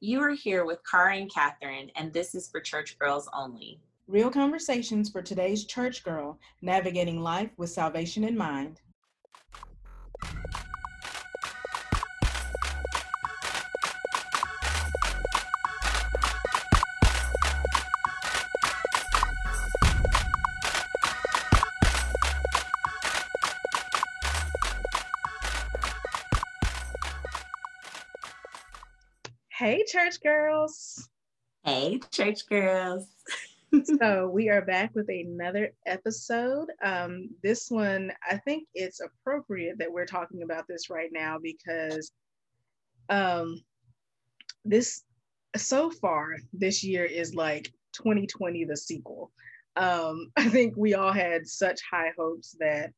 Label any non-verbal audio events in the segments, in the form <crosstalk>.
You are here with Cara and Catherine, and this is for church girls only. Real conversations for today's church girl, navigating life with salvation in mind. Church girls. Hey, church girls. so <laughs> we are back with another episode. Um, this one, I think it's appropriate that we're talking about this right now because um, this so far this year is like 2020 the sequel. Um, <laughs> I think we all had such high hopes that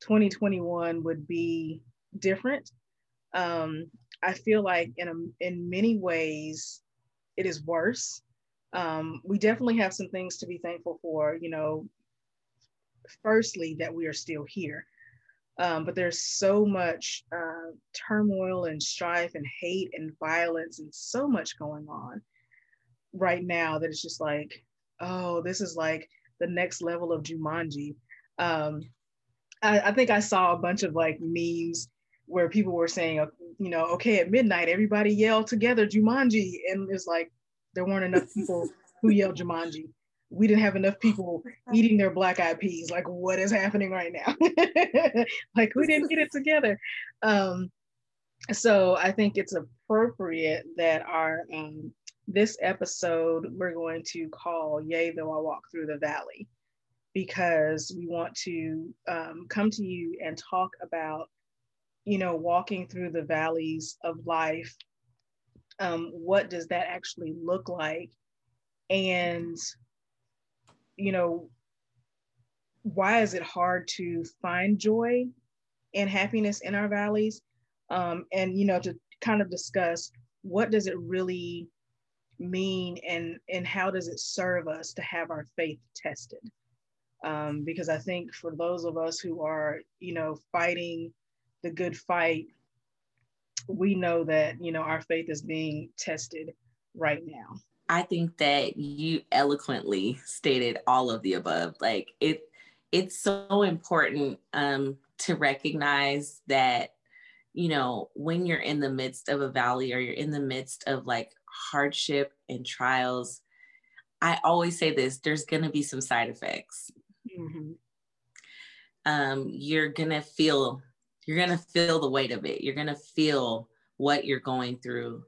2021 would be different. Um, I feel like in a, in many ways it is worse. Um, we definitely have some things to be thankful for. You know, firstly that we are still here, um, but there's so much uh, turmoil and strife and hate and violence and so much going on right now that it's just like, oh, this is like the next level of Jumanji. Um, I, I think I saw a bunch of like memes where people were saying, uh, you know, okay, at midnight, everybody yell together Jumanji. And it's like, there weren't enough <laughs> people who yelled Jumanji. We didn't have enough people eating their black eyed peas. Like, what is happening right now? <laughs> like, we didn't get it together. Um, so I think it's appropriate that our um, this episode we're going to call "Yea though I walk through the valley," because we want to um, come to you and talk about you know, walking through the valleys of life, um, what does that actually look like? And, you know, why is it hard to find joy and happiness in our valleys? Um, and, you know, to kind of discuss what does it really mean and, and how does it serve us to have our faith tested? Um, because I think for those of us who are, you know, fighting the good fight, we know that, you know, our faith is being tested right now. I think that you eloquently stated all of the above. Like it it's so important um to recognize that you know when you're in the midst of a valley or you're in the midst of like hardship and trials i always say this there's going to be some side effects mm-hmm. um, you're going to feel you're going to feel the weight of it. You're going to feel what you're going through.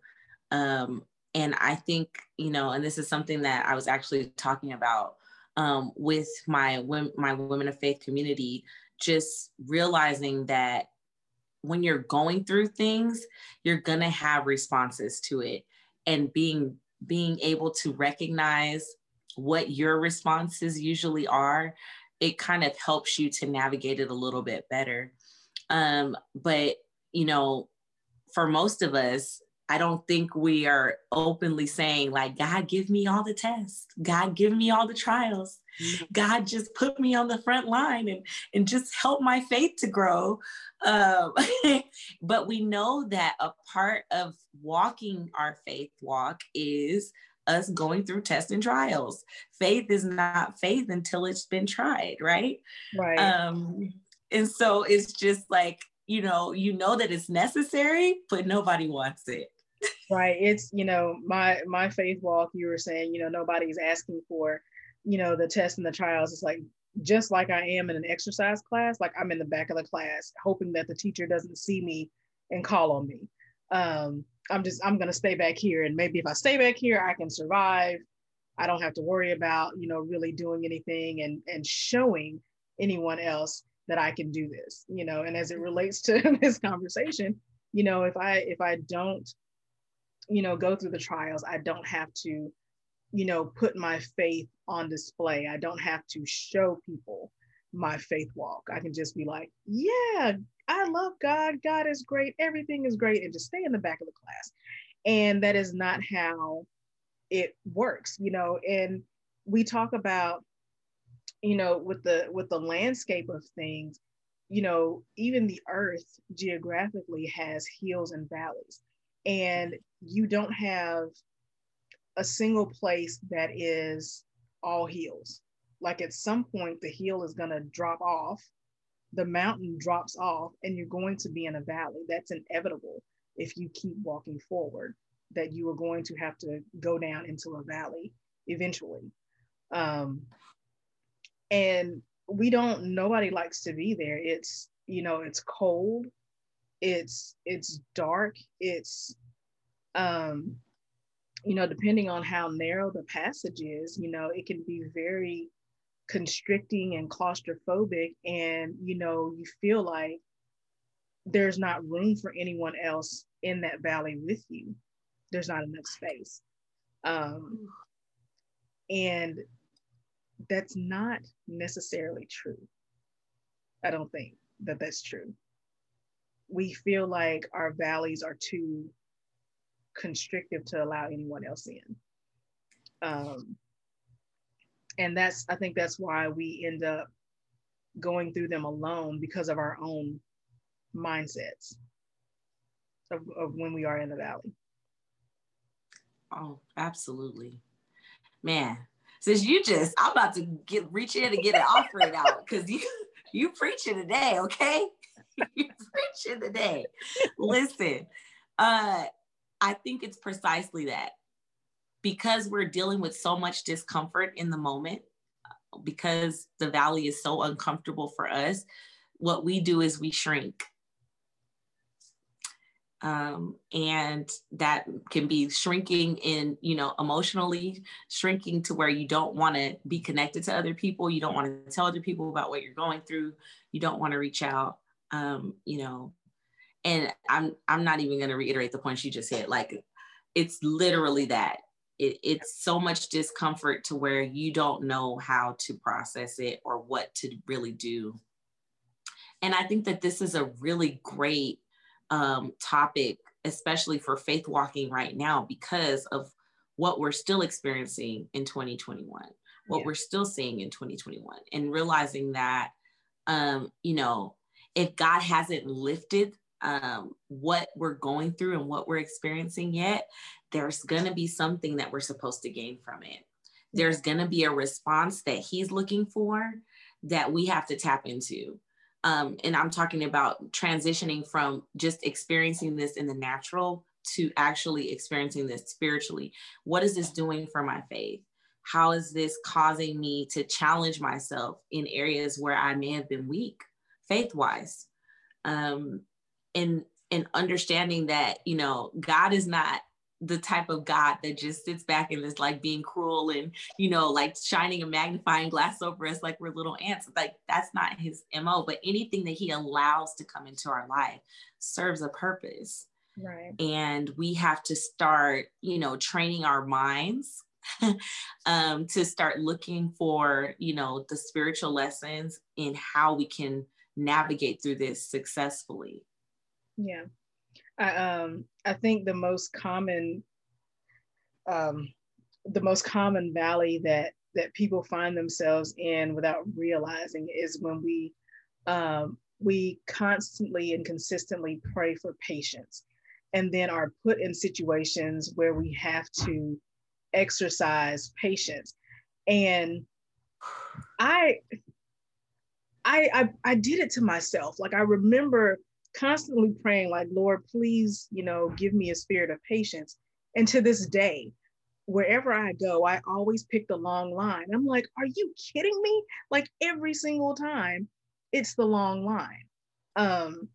Um, and I think, you know, and this is something that I was actually talking about um, with my, my women of faith community, just realizing that when you're going through things, you're going to have responses to it and being, being able to recognize what your responses usually are, it kind of helps you to navigate it a little bit better. Um, but, you know, for most of us, I don't think we are openly saying, like, God, give me all the tests. God, give me all the trials. Mm-hmm. God, just put me on the front line and, and just help my faith to grow. Um, <laughs> but we know that a part of walking our faith walk is us going through tests and trials. Faith is not faith until it's been tried, right? Right. Um, and so it's just like, you know, you know that it's necessary, but nobody wants it. right. It's, you know, my my faith walk, you were saying, you know, nobody's asking for, you know, the tests and the trials. It's like just like I am in an exercise class, like I'm in the back of the class, hoping that the teacher doesn't see me and call on me. Um, I'm just I'm gonna stay back here, and maybe if I stay back here, I can survive. I don't have to worry about you know really doing anything and and showing anyone else that I can do this, you know, and as it relates to <laughs> this conversation, you know, if I if I don't, you know, go through the trials, I don't have to, you know, put my faith on display. I don't have to show people my faith walk. I can just be like, yeah, I love God. God is great. Everything is great. And just stay in the back of the class. And that is not how it works, you know. And we talk about you know with the with the landscape of things you know even the earth geographically has hills and valleys and you don't have a single place that is all hills. Like at some point, the hill is going to drop off, the mountain drops off, and you're going to be in a valley. That's inevitable if you keep walking forward, that you are going to have to go down into a valley eventually. Um, and we don't, nobody likes to be there. It's, you know, it's cold, it's, it's dark, it's, um, you know, depending on how narrow the passage is, you know, it can be very constricting and claustrophobic. And, you know, you feel like there's not room for anyone else in that valley with you. There's not enough space. Um, and that's not necessarily true. I don't think that that's true. We feel like our valleys are too constrictive to allow anyone else in. Um, and that's, I think that's why we end up going through them alone because of our own mindsets of, of when we are in the valley. Oh, absolutely. Man, since you just, I'm about to get reach in and get an offering out because you you preaching today, okay? <laughs> you preaching today. Listen, uh, I think it's precisely that because we're dealing with so much discomfort in the moment, because the valley is so uncomfortable for us, what we do is we shrink. Um, and that can be shrinking in, you know, emotionally, shrinking to where you don't want to be connected to other people. You don't want to tell other people about what you're going through. You don't want to reach out. Um, you know, and i'm i'm not even going to reiterate the points you just hit like it's literally that it, it's so much discomfort to where you don't know how to process it or what to really do and i think that this is a really great um, topic especially for faith walking right now because of what we're still experiencing in 2021 what yeah. we're still seeing in 2021 and realizing that um, you know if god hasn't lifted um, what we're going through and what we're experiencing yet, there's going to be something that we're supposed to gain from it. There's going to be a response that he's looking for that we have to tap into. Um, and I'm talking about transitioning from just experiencing this in the natural to actually experiencing this spiritually. What is this doing for my faith? How is this causing me to challenge myself in areas where I may have been weak faith wise? Um, and and understanding that you know god is not the type of god that just sits back and is like being cruel and you know like shining a magnifying glass over us like we're little ants. Like that's not his mo but anything that he allows to come into our life serves a purpose. Right. And we have to start you know training our minds <laughs> um, to start looking for you know the spiritual lessons in how we can navigate through this successfully. Yeah. I um I think the most common um the most common valley that that people find themselves in without realizing is when we um we constantly and consistently pray for patience and then are put in situations where we have to exercise patience and I I, I I did it to myself. Like I remember constantly praying like lord please you know give me a spirit of patience. And to this day wherever i go i always pick the long line. I'm like are you kidding me? Like every single time it's the long line. Um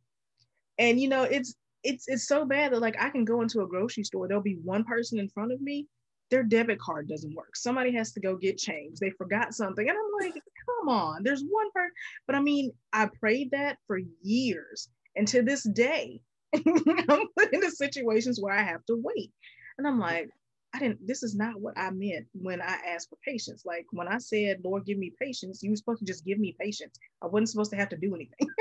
and you know it's it's it's so bad that like i can go into a grocery store there'll be one person in front of me their debit card doesn't work. Somebody has to go get change they forgot something. And i'm like come on there's one person but i mean i prayed that for years and to this day, <laughs> I'm put into situations where I have to wait. And I'm like, I didn't, this is not what I meant when I asked for patience. Like when I said, Lord, give me patience, you were supposed to just give me patience. I wasn't supposed to have to do anything. <laughs>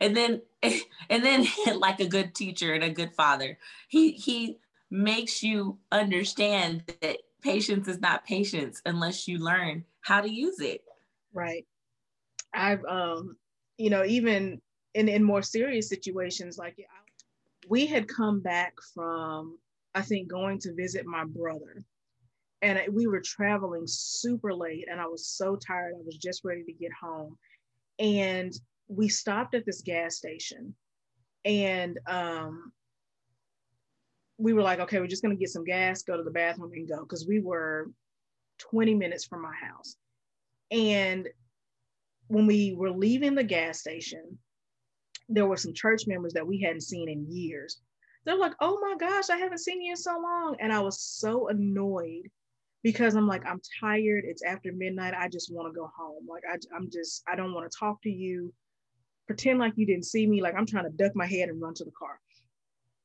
and then <laughs> and then like a good teacher and a good father, he he makes you understand that patience is not patience unless you learn how to use it. Right. I've um you know, even in, in more serious situations, like we had come back from, I think, going to visit my brother. And we were traveling super late, and I was so tired. I was just ready to get home. And we stopped at this gas station. And um, we were like, okay, we're just going to get some gas, go to the bathroom, and go. Because we were 20 minutes from my house. And when we were leaving the gas station, there were some church members that we hadn't seen in years. They're like, oh my gosh, I haven't seen you in so long. And I was so annoyed because I'm like, I'm tired. It's after midnight. I just want to go home. Like, I, I'm just, I don't want to talk to you. Pretend like you didn't see me. Like, I'm trying to duck my head and run to the car.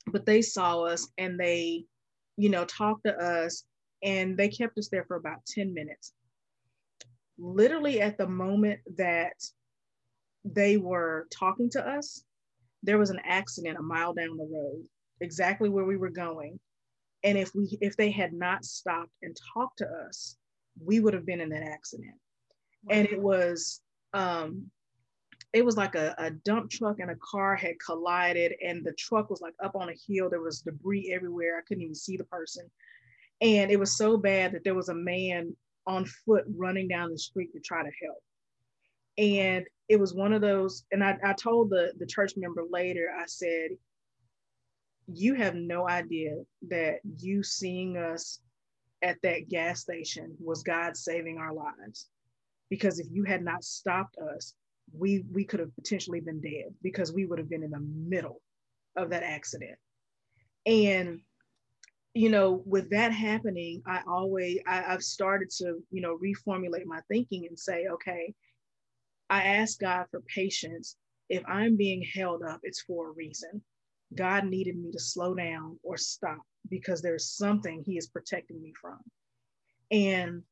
But they saw us and they, you know, talked to us and they kept us there for about 10 minutes. Literally at the moment that they were talking to us, there was an accident a mile down the road, exactly where we were going. And if we if they had not stopped and talked to us, we would have been in that accident. Wow. And it was um it was like a, a dump truck and a car had collided and the truck was like up on a hill. There was debris everywhere. I couldn't even see the person. And it was so bad that there was a man on foot running down the street to try to help. And it was one of those, and I, I told the, the church member later, I said, You have no idea that you seeing us at that gas station was God saving our lives. Because if you had not stopped us, we we could have potentially been dead because we would have been in the middle of that accident. And you know, with that happening, I always I, I've started to, you know, reformulate my thinking and say, okay, I ask God for patience. If I'm being held up, it's for a reason. God needed me to slow down or stop because there's something He is protecting me from. And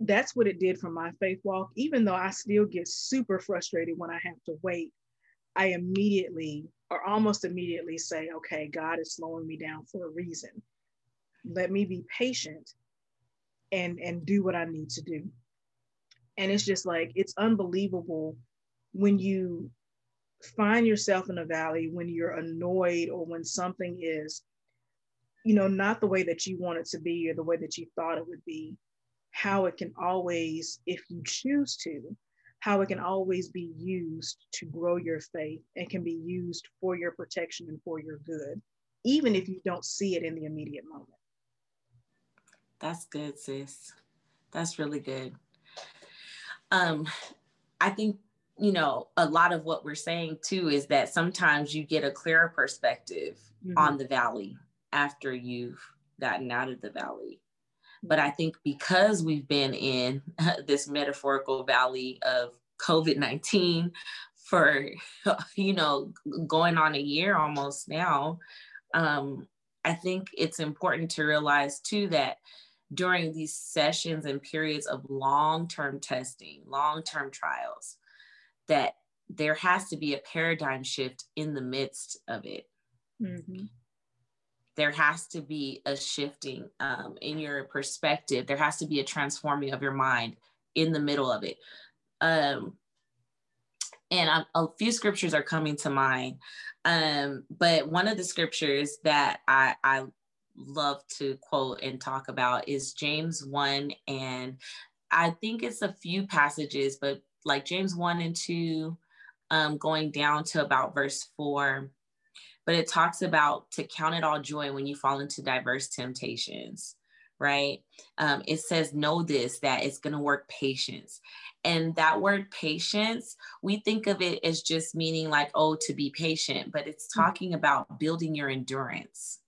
that's what it did for my faith walk. Even though I still get super frustrated when I have to wait, I immediately or almost immediately say, okay, God is slowing me down for a reason. Let me be patient and and do what I need to do. And it's just like it's unbelievable when you find yourself in a valley when you're annoyed or when something is you know not the way that you want it to be or the way that you thought it would be how it can always if you choose to how it can always be used to grow your faith and can be used for your protection and for your good, even if you don't see it in the immediate moment. That's good, sis. That's really good. Um, I think, you know, a lot of what we're saying too is that sometimes you get a clearer perspective mm-hmm. on the valley after you've gotten out of the valley. But I think because we've been in <laughs> this metaphorical valley of COVID 19 for, <laughs> you know, going on a year almost now, um, I think it's important to realize too that during these sessions and periods of long term testing, long term trials, that there has to be a paradigm shift in the midst of it. Mm-hmm there has to be a shifting um, in your perspective. There has to be a transforming of your mind in the middle of it. Um, and a few scriptures are coming to mind. Um, but one of the scriptures that I, I love to quote and talk about is James 1. And I think it's a few passages, but like James 1 and 2, um, going down to about verse 4 but it talks about to count it all joy when you fall into diverse temptations right? Um, it says know this that it's going to work patience. And that word patience we think of it as just meaning like oh to be patient but it's mm-hmm. talking about building your endurance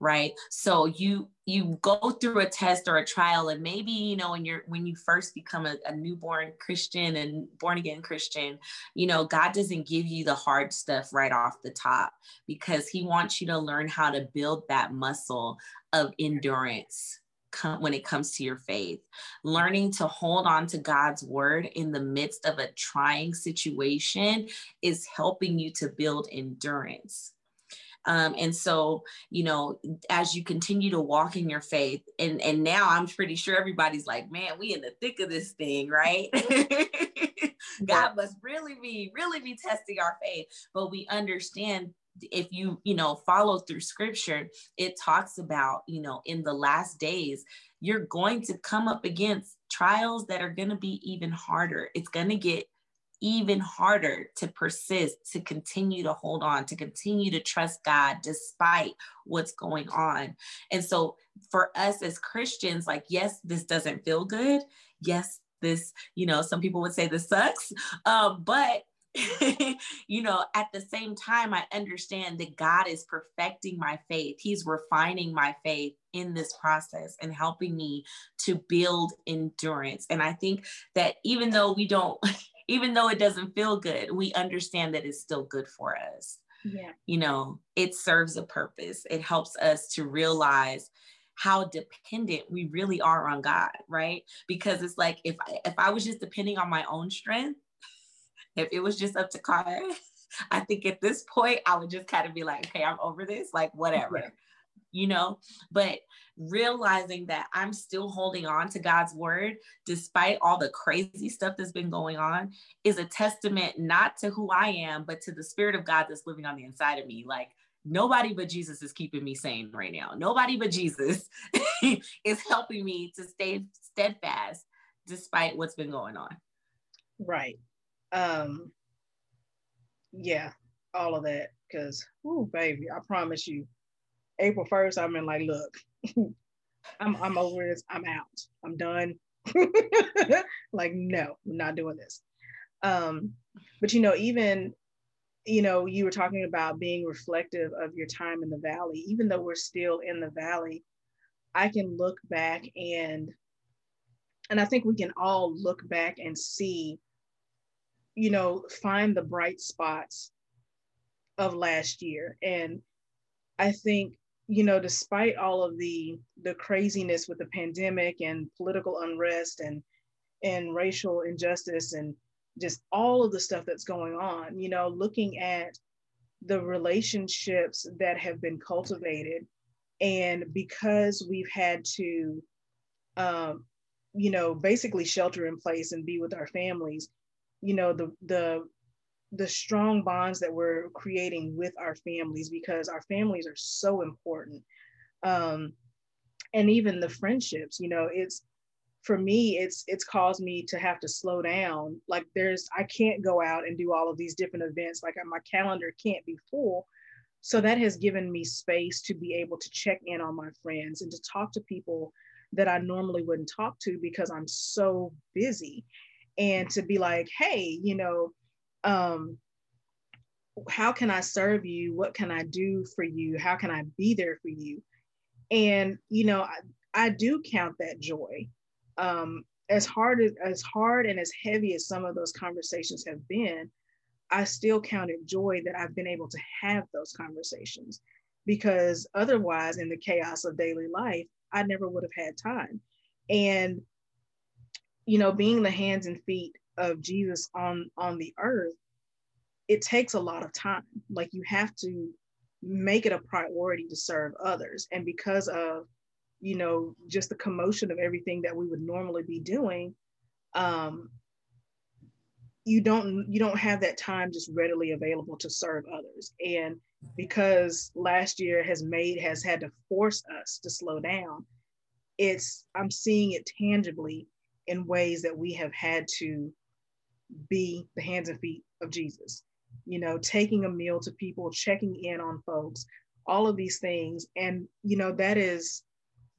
right? So you you go through a test or a trial and maybe you know when you're when you first become a, a, newborn christian and born again christian you know god doesn't give you the hard stuff right off the top because he wants you to learn how to build that muscle of endurance when it comes to your faith. Learning to hold on to god's word in the midst of a trying situation is helping you to build endurance um, and so, you know, as you continue to walk in your faith, and and now I'm pretty sure everybody's like, man, we in the thick of this thing, right? <laughs> God must really be, really be testing our faith. But we understand if you you know follow through scripture it talks about you know in the last days you're going to come up against trials that are going to be even harder it's going to get even harder to persist to continue to hold on to continue to trust god despite what's going on. And so for us as christians like yes this doesn't feel good. Yes this you know some people would say this sucks. Um, but <laughs> you know, at the same time, I understand that God is perfecting my faith. He's refining my faith in this process and helping me to build endurance. And I think that even though we don't, <laughs> even though it doesn't feel good, we understand that it's still good for us. Yeah. You know, it serves a purpose. It helps us to realize how dependent we really are on God, right? Because it's like if I, if I was just depending on my own strength, if it was just up to Cara, <laughs> I think at this point I would just kind of be like, okay, I'm over this, like whatever. Yeah. You know, but realizing that I'm still holding on to God's word despite all the crazy stuff that's been going on is a testament not to who I am, but to the spirit of God that's living on the inside of me. Like, nobody but Jesus is keeping me sane right now. Nobody but Jesus <laughs> is helping me to stay steadfast despite what's been going on. Right um yeah all of that because oh baby i promise you april 1st i'm in like look <laughs> i'm i'm over this i'm out i'm done. <laughs> Like no we're not doing this. Um but you know even you know you were talking about being reflective of your time in the valley. Even though we're still in the valley i can look back and and i think we can all look back and see you know, find the bright spots of last year. And I think, you know, despite all of the the craziness with the pandemic and political unrest and and racial injustice and just all of the stuff that's going on, you know, looking at the relationships that have been cultivated and because we've had to um, you know basically shelter in place and be with our families you know the the the strong bonds that we're creating with our families because our families are so important. Um, and even the friendships you know it's for me it's it's caused me to have to slow down. Like there's i can't go out and do all of these different events. Like my calendar can't be full. So that has given me space to be able to check in on my friends and to talk to people that i normally wouldn't talk to because i'm so busy and to be like, hey, you know, um, how can I serve you? What can I do for you? How can I be there for you? And you know, I, I do count that joy. Um, as hard as, as hard and as heavy as some of those conversations have been, I still count it joy that I've been able to have those conversations because otherwise, in the chaos of daily life, I never would have had time. And you know, being the hands and feet of Jesus on on the earth, it takes a lot of time. Like you have to make it a priority to serve others. And because of, you know, just the commotion of everything that we would normally be doing, um, you don't you don't have that time just readily available to serve others. And because last year has made has had to force us to slow down, it's I'm seeing it tangibly in ways that we have had to be the hands and feet of Jesus. You know, taking a meal to people, checking in on folks, all of these things. And, you know, that is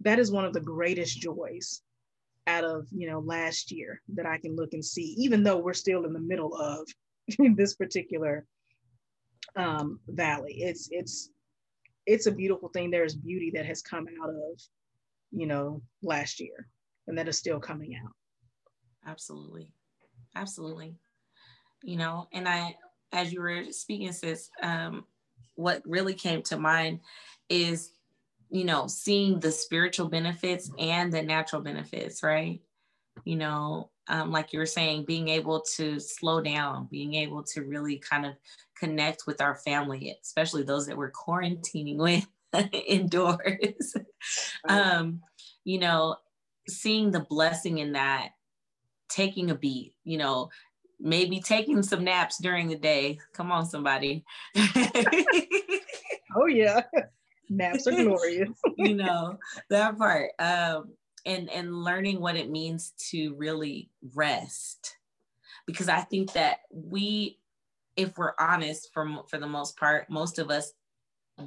that is one of the greatest joys out of, you know, last year that I can look and see, even though we're still in the middle of <laughs> this particular um, valley. It's it's it's a beautiful thing. There's beauty that has come out of, you know, last year and that is still coming out. Absolutely. Absolutely. You know, and I, as you were speaking, sis, um, what really came to mind is, you know, seeing the spiritual benefits and the natural benefits, right? You know, um, like you were saying, being able to slow down, being able to really kind of connect with our family, especially those that we're quarantining with <laughs> indoors. um, you know, seeing the blessing in that, taking a beat, you know, maybe taking some naps during the day. Come on, somebody. <laughs> oh yeah. Naps are glorious. <laughs> you know, that part. Um, and and learning what it means to really rest. Because I think that we, if we're honest, for for the most part, most of us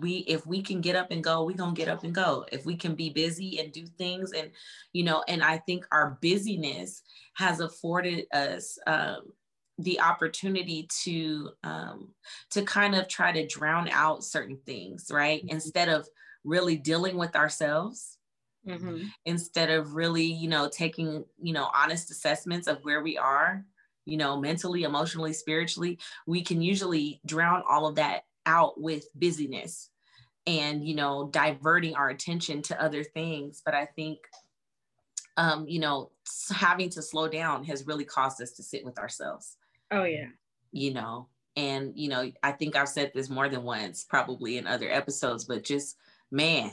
we if we can get up and go we gonna get up and go if we can be busy and do things and you know and i think our busyness has afforded us um, the opportunity to um, to kind of try to drown out certain things right mm-hmm. instead of really dealing with ourselves mm-hmm. instead of really you know taking you know honest assessments of where we are you know mentally emotionally spiritually we can usually drown all of that out with busyness and you know diverting our attention to other things but i think um you know having to slow down has really caused us to sit with ourselves Oh yeah. You know, and you know, I think I've said this more than once, probably in other episodes, but just man,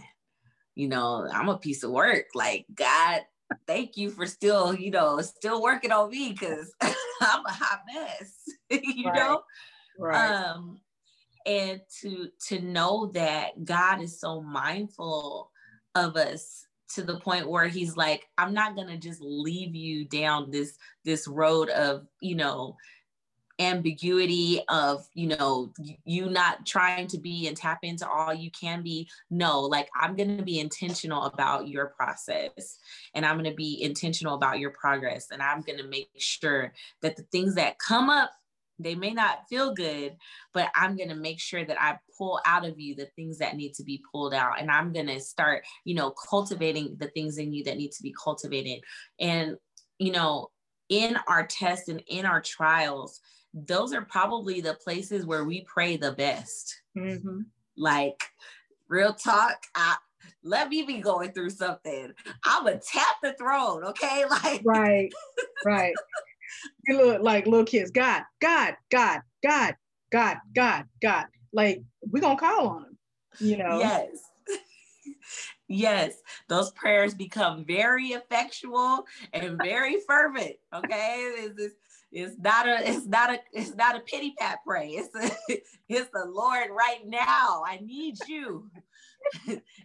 you know, I'm a piece of work. Like God, thank you for still, you know, still working on me because <laughs> I'm a hot mess. <laughs> you right. know? Right. Um, and to to know that God is so mindful of us to the point where he's like i'm not going to just leave you down this this road of you know ambiguity of you know you not trying to be and tap into all you can be. No like i'm going to be intentional about your process and i'm going to be intentional about your progress and i'm going to make sure that the things that come up they may not feel good but i'm going to make sure that i pull out of you the things that need to be pulled out and i'm going to start you know cultivating the things in you that need to be cultivated and you know in our tests and in our trials those are probably the places where we pray the best. Mm-hmm. Like, real talk, I, let me be going through something. I'm gonna tap the throne, okay? <laughs> Like, right, right. <laughs> You look like little kids. God, God, God, God, God, God, God. Like, we're gonna call on him, you know? Yes. <laughs> yes, those prayers become very effectual and very fervent. Okay, it's, it's, it's not a it's not a it's not a pity pat pray. <laughs> It's a, it's the Lord right now. I need you.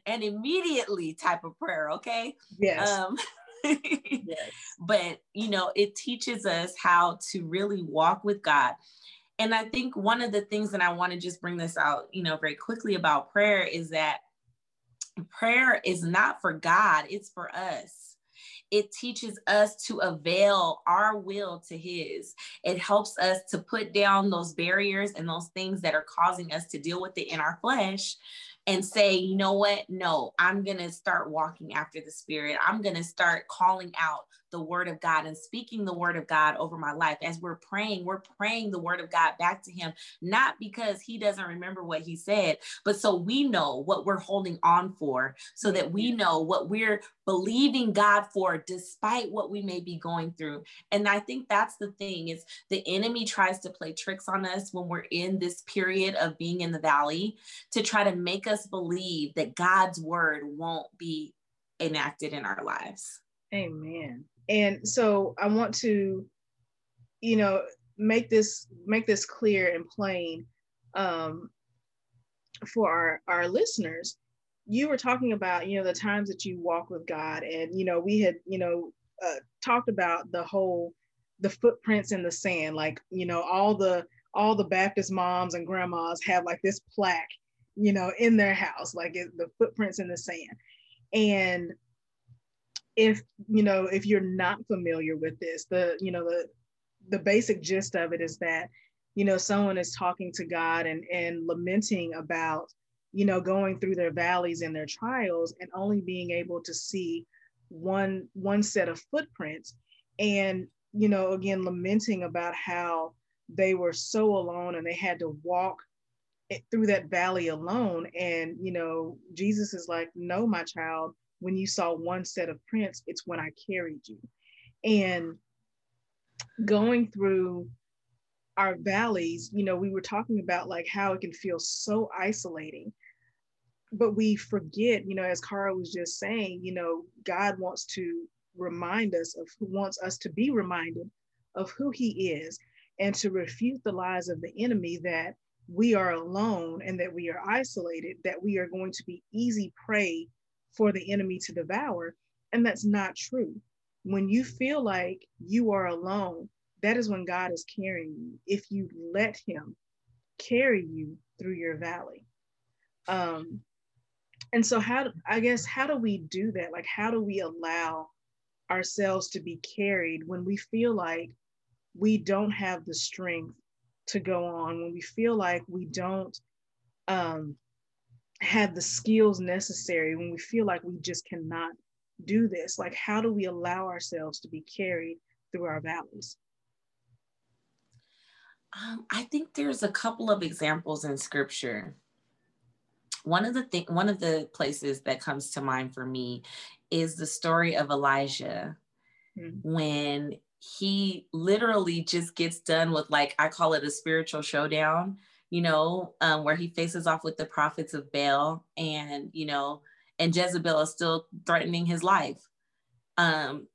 and immediately type of prayer, okay? Yes. Um, <laughs> yes. But you know, it teaches us how to really walk with God. And I think one of the things that I want to just bring this out, you know, very quickly about prayer is that prayer is not for God, it's for us it teaches us to avail our will to His. It helps us to put down those barriers and those things that are causing us to deal with it in our flesh and say, you know what? No, I'm going to start walking after the Spirit. I'm going to start calling out the word of God and speaking the word of God over my life. As we're praying, we're praying the word of God back to him, not because he doesn't remember what he said, but so we know what we're holding on for, so that we know what we're believing God for despite what we may be going through. And I think that's the thing is the enemy tries to play tricks on us when we're in this period of being in the valley to try to make us believe that God's word won't be enacted in our lives. Amen and so i want to you know make this make this clear and plain um, for our our listeners. You were talking about you know the times that you walk with god and you know we had you know uh, talked about the whole the footprints in the sand like you know all the all the baptist moms and grandmas have like this plaque you know in their house like it, the footprints in the sand. And if you know if you're not familiar with this the you know the the basic gist of it is that you know someone is talking to god and and lamenting about you know going through their valleys and their trials and only being able to see one one set of footprints and you know again lamenting about how they were so alone and they had to walk through that valley alone. And you know jesus is like no my child when you saw one set of prints, it's when I carried you. And going through our valleys, you know, we were talking about like how it can feel so isolating. But we forget, you know, as Cara was just saying, you know, God wants to remind us of who wants us to be reminded of who he is and to refute the lies of the enemy that we are alone and that we are isolated, that we are going to be easy prey for the enemy to devour. And that's not true. When you feel like you are alone, that is when God is carrying you. If you let Him carry you through your valley. Um, and so, how I guess, how do we do that? Like, how do we allow ourselves to be carried when we feel like we don't have the strength to go on, when we feel like we don't um, have the skills necessary, when we feel like we just cannot do this? Like, how do we allow ourselves to be carried through our valleys? Um, I think there's a couple of examples in scripture. One of the thing, one of the places that comes to mind for me is the story of Elijah mm-hmm. when he literally just gets done with like I call it a spiritual showdown, you know, um, where he faces off with the prophets of Baal and you know, and Jezebel is still threatening his life. Um,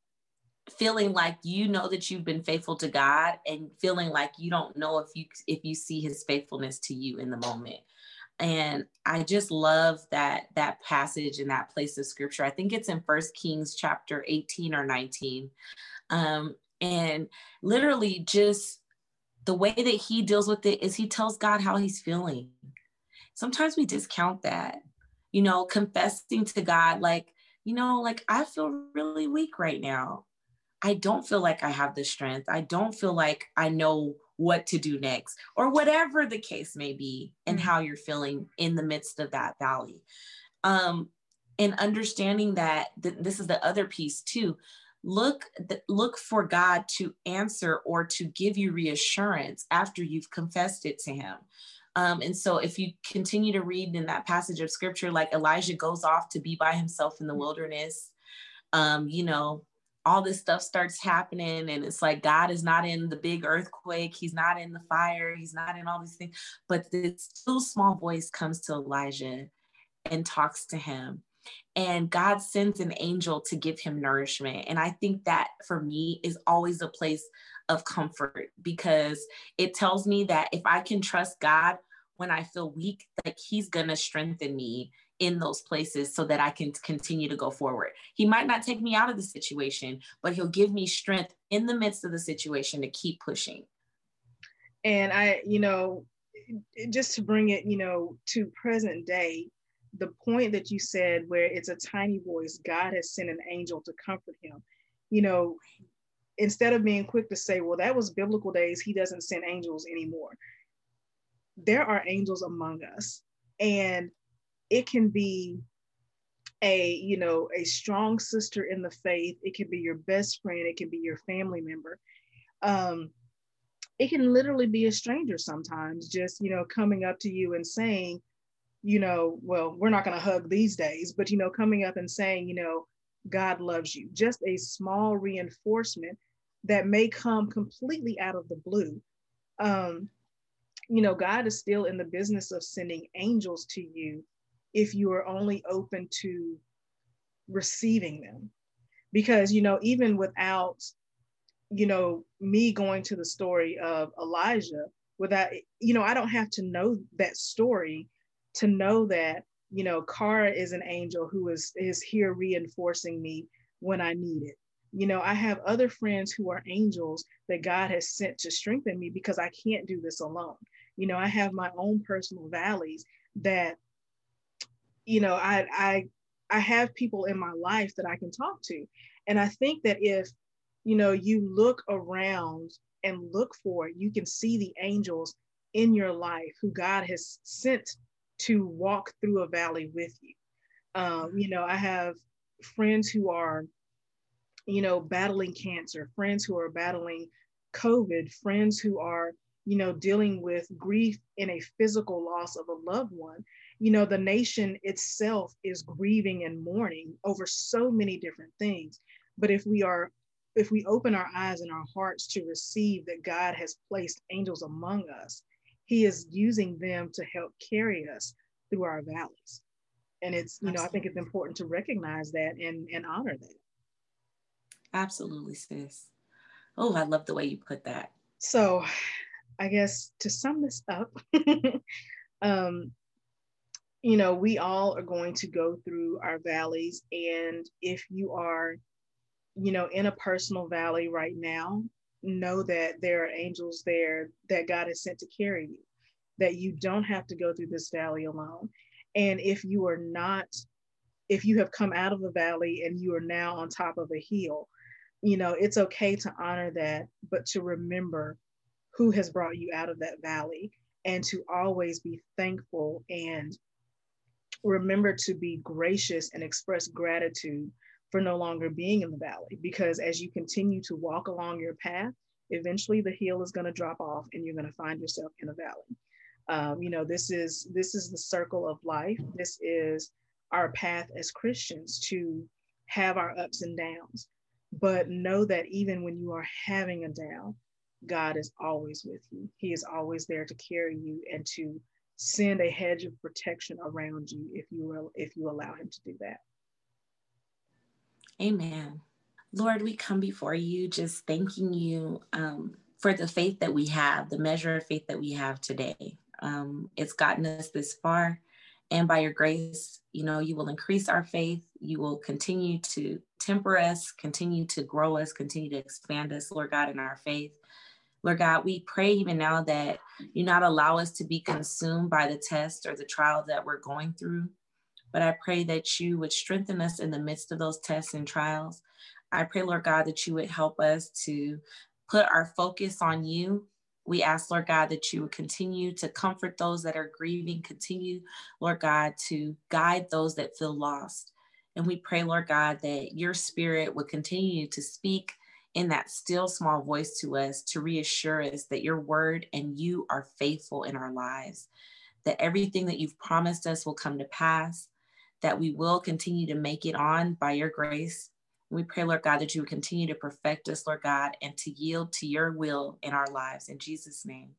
feeling like you know that you've been faithful to God and feeling like you don't know if you if you see his faithfulness to you in the moment. And i just love that that passage in that place of scripture. I think it's in first kings chapter 18 or 19 um, and literally just the way that he deals with it is he tells god how he's feeling sometimes we discount that you know confessing to god like you know like i feel really weak right now i don't feel like i have the strength i don't feel like i know what to do next, or whatever the case may be, and mm-hmm. how you're feeling in the midst of that valley. Um, and understanding that th- this is the other piece too. Look, look for God to answer or to give you reassurance after you've confessed it to Him. Um, and so, if you continue to read in that passage of scripture, like Elijah goes off to be by himself in the wilderness, um, you know, all this stuff starts happening and it's like god is not in the big earthquake he's not in the fire he's not in all these things but this still small voice comes to elijah and talks to him and god sends an angel to give him nourishment and i think that for me is always a place of comfort because it tells me that if i can trust god when i feel weak like he's gonna strengthen me in those places so that I can continue to go forward. He might not take me out of the situation, but he'll give me strength in the midst of the situation to keep pushing. And I, you know, just to bring it, you know, to present day, the point that you said where it's a tiny voice, God has sent an angel to comfort him. You know, instead of being quick to say, well, that was biblical days, he doesn't send angels anymore. There are angels among us. And it can be a you know a strong sister in the faith it can be your best friend it can be your family member um, it can literally be a stranger sometimes just you know coming up to you and saying you know well we're not going to hug these days but you know coming up and saying you know god loves you just a small reinforcement that may come completely out of the blue um, you know god is still in the business of sending angels to you if you are only open to receiving them. Because, you know, even without, you know, me going to the story of Elijah, without, you know, I don't have to know that story to know that, you know, Cara is an angel who is is here reinforcing me when I need it. You know, I have other friends who are angels that God has sent to strengthen me because I can't do this alone. You know, I have my own personal valleys that you know, I I I have people in my life that I can talk to. And I think that if, you know, you look around and look for it, you can see the angels in your life who God has sent to walk through a valley with you. Um, you know, I have friends who are, you know, battling cancer, friends who are battling COVID, friends who are, you know, dealing with grief in a physical loss of a loved one you know, the nation itself is grieving and mourning over so many different things. But if we are, if we open our eyes and our hearts to receive that God has placed angels among us, He is using them to help carry us through our valleys. And it's, you know, I think it's important to recognize that and, and honor that. Absolutely, sis. Oh, I love the way you put that. so I guess to sum this up, <laughs> um, you know, we all are going to go through our valleys. And if you are, you know, in a personal valley right now, know that there are angels there that God has sent to carry you, that you don't have to go through this valley alone. And if you are not, if you have come out of a valley and you are now on top of a hill, you know, it's okay to honor that, but to remember who has brought you out of that valley and to always be thankful and remember to be gracious and express gratitude for no longer being in the valley because as you continue to walk along your path eventually the hill is going to drop off and you're going to find yourself in a valley. Um, you know this is this is the circle of life. This is our path as christians to have our ups and downs. But know that even when you are having a down god is always with you. He is always there to carry you and to send a hedge of protection around you if you will if you allow him to do that amen. Lord we come before you just thanking you um, for the faith that we have the measure of faith that we have today. Um, it's gotten us this far and by your grace you know you will increase our faith. You will continue to temper us continue to grow us continue to expand us lord god in our faith. Lord God, we pray even now that you not allow us to be consumed by the test or the trial that we're going through. But I pray that you would strengthen us in the midst of those tests and trials. I pray, Lord God, that you would help us to put our focus on you. We ask, Lord God, that you would continue to comfort those that are grieving, continue, Lord God, to guide those that feel lost. And we pray, Lord God, that your spirit would continue to speak in that still small voice to us to reassure us that your word and you are faithful in our lives, that everything that you've promised us will come to pass, that we will continue to make it on by your grace. We pray, Lord God, that you would continue to perfect us, Lord God, and to yield to your will in our lives. In Jesus' name,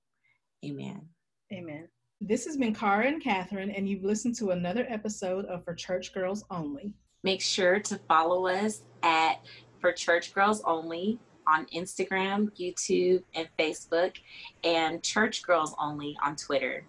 amen. Amen. This has been Cara and Catherine, and you've listened to another episode of For Church Girls Only. Make sure to follow us at for Church Girls Only on Instagram, YouTube, and Facebook, and Church Girls Only on Twitter.